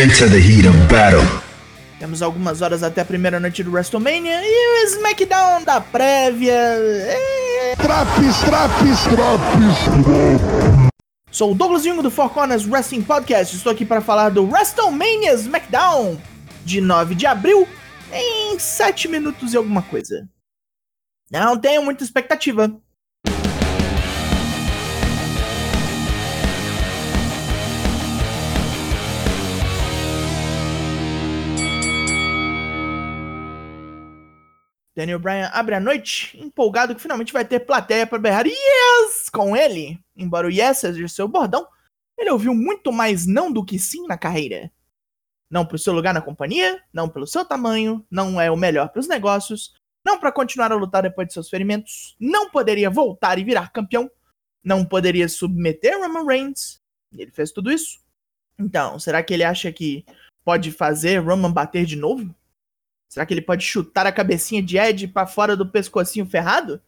Into the heat of battle. Temos algumas horas até a primeira noite do WrestleMania e o SmackDown da prévia. É... Traps, traps, traps. Sou o Douglas Jung do Four Corners Wrestling Podcast. Estou aqui para falar do WrestleMania SmackDown de 9 de abril em 7 minutos e alguma coisa. Não tenho muita expectativa. Daniel Bryan abre a noite, empolgado que finalmente vai ter plateia para berrar Yes! com ele. Embora o Yes seja seu bordão, ele ouviu muito mais não do que sim na carreira. Não pro seu lugar na companhia, não pelo seu tamanho, não é o melhor para os negócios, não para continuar a lutar depois de seus ferimentos, não poderia voltar e virar campeão, não poderia submeter Roman Reigns. Ele fez tudo isso. Então, será que ele acha que pode fazer Roman bater de novo? Será que ele pode chutar a cabecinha de Ed para fora do pescocinho ferrado?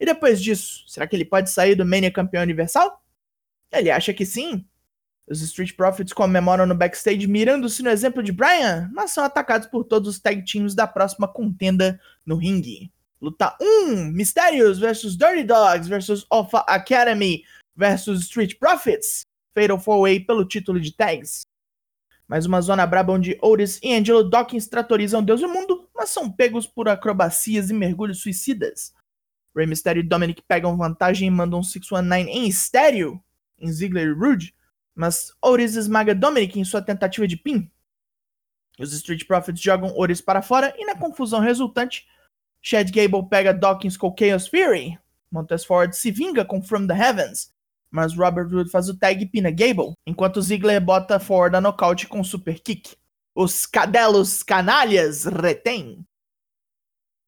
E depois disso, será que ele pode sair do Mania campeão universal? Ele acha que sim. Os Street Profits comemoram no backstage mirando-se no exemplo de Brian, mas são atacados por todos os tag teams da próxima contenda no ringue. Luta 1: Mysterios vs Dirty Dogs vs Alpha Academy vs Street Profits. Fatal 4-Way pelo título de tags. Mais uma zona braba onde Otis e Angelo Dawkins tratorizam Deus e o mundo, mas são pegos por acrobacias e mergulhos suicidas. Rey Mysterio e Dominic pegam vantagem e mandam um 619 em estéreo em Ziggler e Rude, mas Otis esmaga Dominic em sua tentativa de pin. Os Street Profits jogam Otis para fora e na confusão resultante, Chad Gable pega Dawkins com Chaos Fury. Montez Ford se vinga com From the Heavens mas Robert Roode faz o tag e pina Gable, enquanto Ziggler bota Ford a nocaute com super kick. Os cadelos canalhas retém.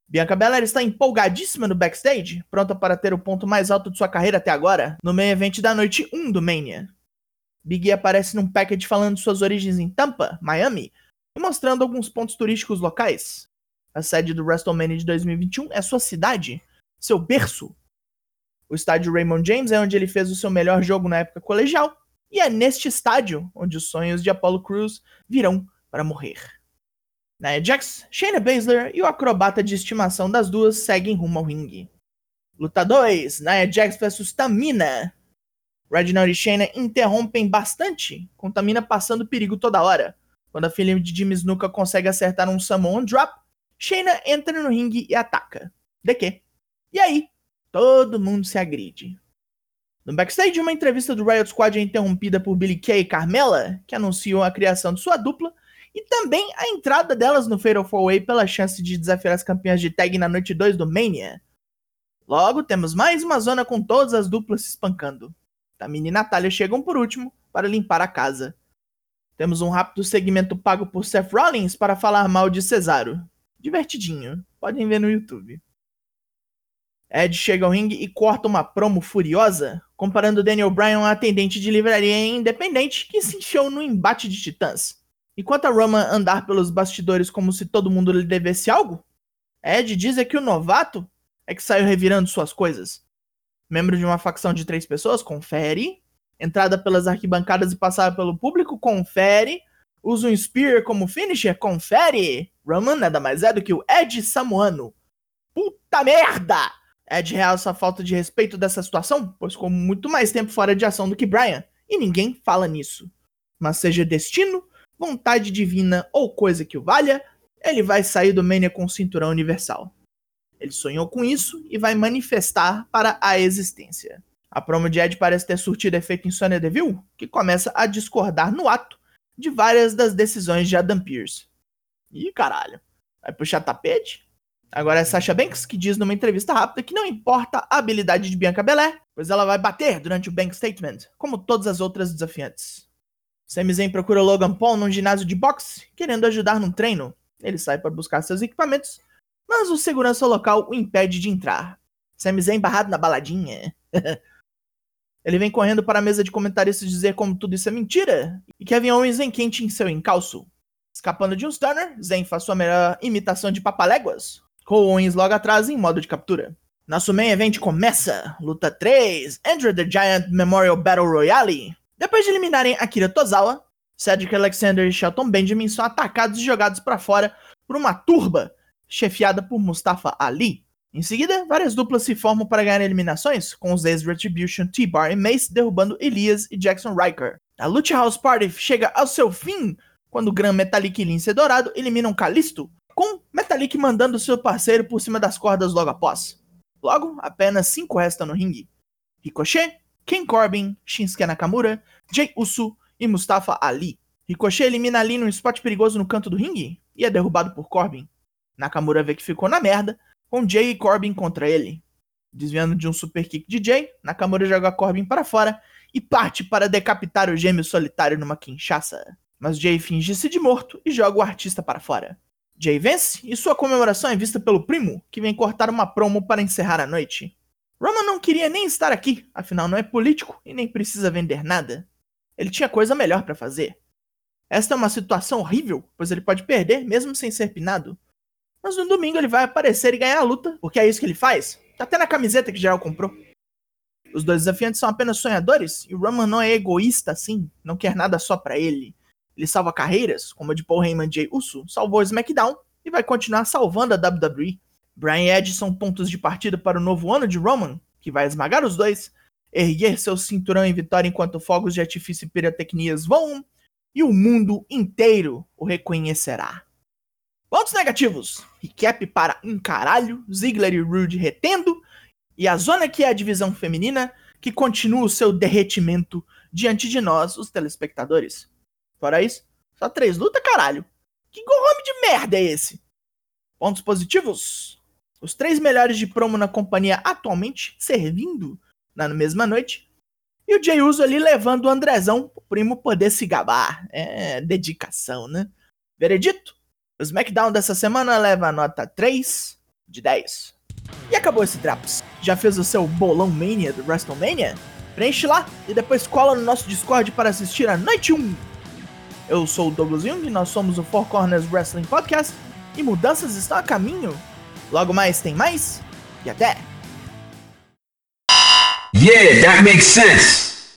Bianca Belair está empolgadíssima no backstage, pronta para ter o ponto mais alto de sua carreira até agora, no main event da noite 1 do Mania. Big E aparece num package falando de suas origens em Tampa, Miami, e mostrando alguns pontos turísticos locais. A sede do WrestleMania de 2021 é sua cidade, seu berço, o estádio Raymond James é onde ele fez o seu melhor jogo na época colegial, e é neste estádio onde os sonhos de Apollo Crews virão para morrer. Nia Jax, Shayna Baszler e o acrobata de estimação das duas seguem rumo ao ringue. Luta 2, Nia Jax vs Tamina. Reginald e Shayna interrompem bastante, com Tamina passando perigo toda hora. Quando a filha de Jimmy Snuka consegue acertar um Samoan Drop, Shayna entra no ringue e ataca. De quê? E aí, Todo mundo se agride. No backstage, uma entrevista do Riot Squad é interrompida por Billy Kay e Carmela, que anunciam a criação de sua dupla, e também a entrada delas no Fatal 4-Way pela chance de desafiar as campeãs de tag na noite 2 do Mania. Logo, temos mais uma zona com todas as duplas se espancando. Tamina e Natália chegam por último para limpar a casa. Temos um rápido segmento pago por Seth Rollins para falar mal de Cesaro. Divertidinho, podem ver no YouTube. Ed chega ao ringue e corta uma promo furiosa, comparando Daniel Bryan a atendente de livraria independente que se encheu no embate de titãs. Enquanto a Roman andar pelos bastidores como se todo mundo lhe devesse algo, Ed diz é que o novato é que saiu revirando suas coisas. Membro de uma facção de três pessoas, confere. Entrada pelas arquibancadas e passada pelo público, confere. Usa um Spear como finisher, confere. Roman nada mais é do que o Ed Samuano. Puta merda! Ed realça a falta de respeito dessa situação, pois ficou muito mais tempo fora de ação do que Brian, e ninguém fala nisso. Mas seja destino, vontade divina ou coisa que o valha, ele vai sair do Mania com o cinturão universal. Ele sonhou com isso e vai manifestar para a existência. A promo de Ed parece ter surtido efeito em Sonya Deville, que começa a discordar no ato de várias das decisões de Adam Pearce. Ih, caralho. Vai puxar tapete? Agora é Sasha Banks que diz numa entrevista rápida que não importa a habilidade de Bianca Belair, pois ela vai bater durante o Bank Statement, como todas as outras desafiantes. Sami Zayn procura Logan Paul num ginásio de boxe, querendo ajudar num treino. Ele sai para buscar seus equipamentos, mas o segurança local o impede de entrar. Sami Zayn barrado na baladinha. Ele vem correndo para a mesa de comentaristas dizer como tudo isso é mentira e Kevin Owens vem quente em seu encalço. Escapando de um stunner, Zayn faz sua melhor imitação de papaléguas, Owens logo atrás em modo de captura. Nosso main event começa, luta 3, Andrew the Giant Memorial Battle Royale. Depois de eliminarem Akira Tozawa, Cedric Alexander e Shelton Benjamin são atacados e jogados para fora por uma turba chefiada por Mustafa Ali. Em seguida, várias duplas se formam para ganhar eliminações, com os ex-Retribution, T-Bar e Mace derrubando Elias e Jackson Riker. A Lucha House Party chega ao seu fim quando Gran Metalik e Lince Dourado eliminam Kalisto, com Metalik mandando seu parceiro por cima das cordas logo após. Logo, apenas cinco restam no ringue. Ricochet, Ken Corbin, Shinsuke Nakamura, Jay Uso e Mustafa Ali. Ricochet elimina Ali num spot perigoso no canto do ringue e é derrubado por Corbin. Nakamura vê que ficou na merda, com Jay e Corbin contra ele. Desviando de um super kick de Jay, Nakamura joga Corbin para fora e parte para decapitar o gêmeo solitário numa quinchaça. Mas Jay finge-se de morto e joga o artista para fora. Jay vence e sua comemoração é vista pelo primo, que vem cortar uma promo para encerrar a noite. Roman não queria nem estar aqui, afinal não é político e nem precisa vender nada. Ele tinha coisa melhor para fazer. Esta é uma situação horrível, pois ele pode perder mesmo sem ser pinado. Mas no domingo ele vai aparecer e ganhar a luta, porque é isso que ele faz. Tá até na camiseta que geral comprou. Os dois desafiantes são apenas sonhadores e Roman não é egoísta assim, não quer nada só para ele. Ele salva carreiras, como a de Paul Heyman Jay Uso, salvou o SmackDown e vai continuar salvando a WWE. Brian Edge são pontos de partida para o novo ano de Roman, que vai esmagar os dois, erguer seu cinturão em vitória enquanto fogos de artifício e pirotecnias voam, e o mundo inteiro o reconhecerá. Pontos negativos: recap para um caralho, Ziggler e Rude retendo, e a zona que é a divisão feminina, que continua o seu derretimento diante de nós, os telespectadores. Fora isso, só três lutas, caralho. Que gorrome de merda é esse? Pontos positivos? Os três melhores de promo na companhia atualmente servindo na mesma noite. E o Jay Uso ali levando o Andrezão o primo poder se gabar. É dedicação, né? Veredito? O SmackDown dessa semana leva a nota 3 de 10. E acabou esse Traps. Já fez o seu bolão mania do WrestleMania? Preenche lá e depois cola no nosso Discord para assistir a Noite 1 eu sou o Douglas Jung, nós somos o Four Corners Wrestling Podcast e mudanças estão a caminho. Logo mais tem mais e até! Yeah, that makes sense.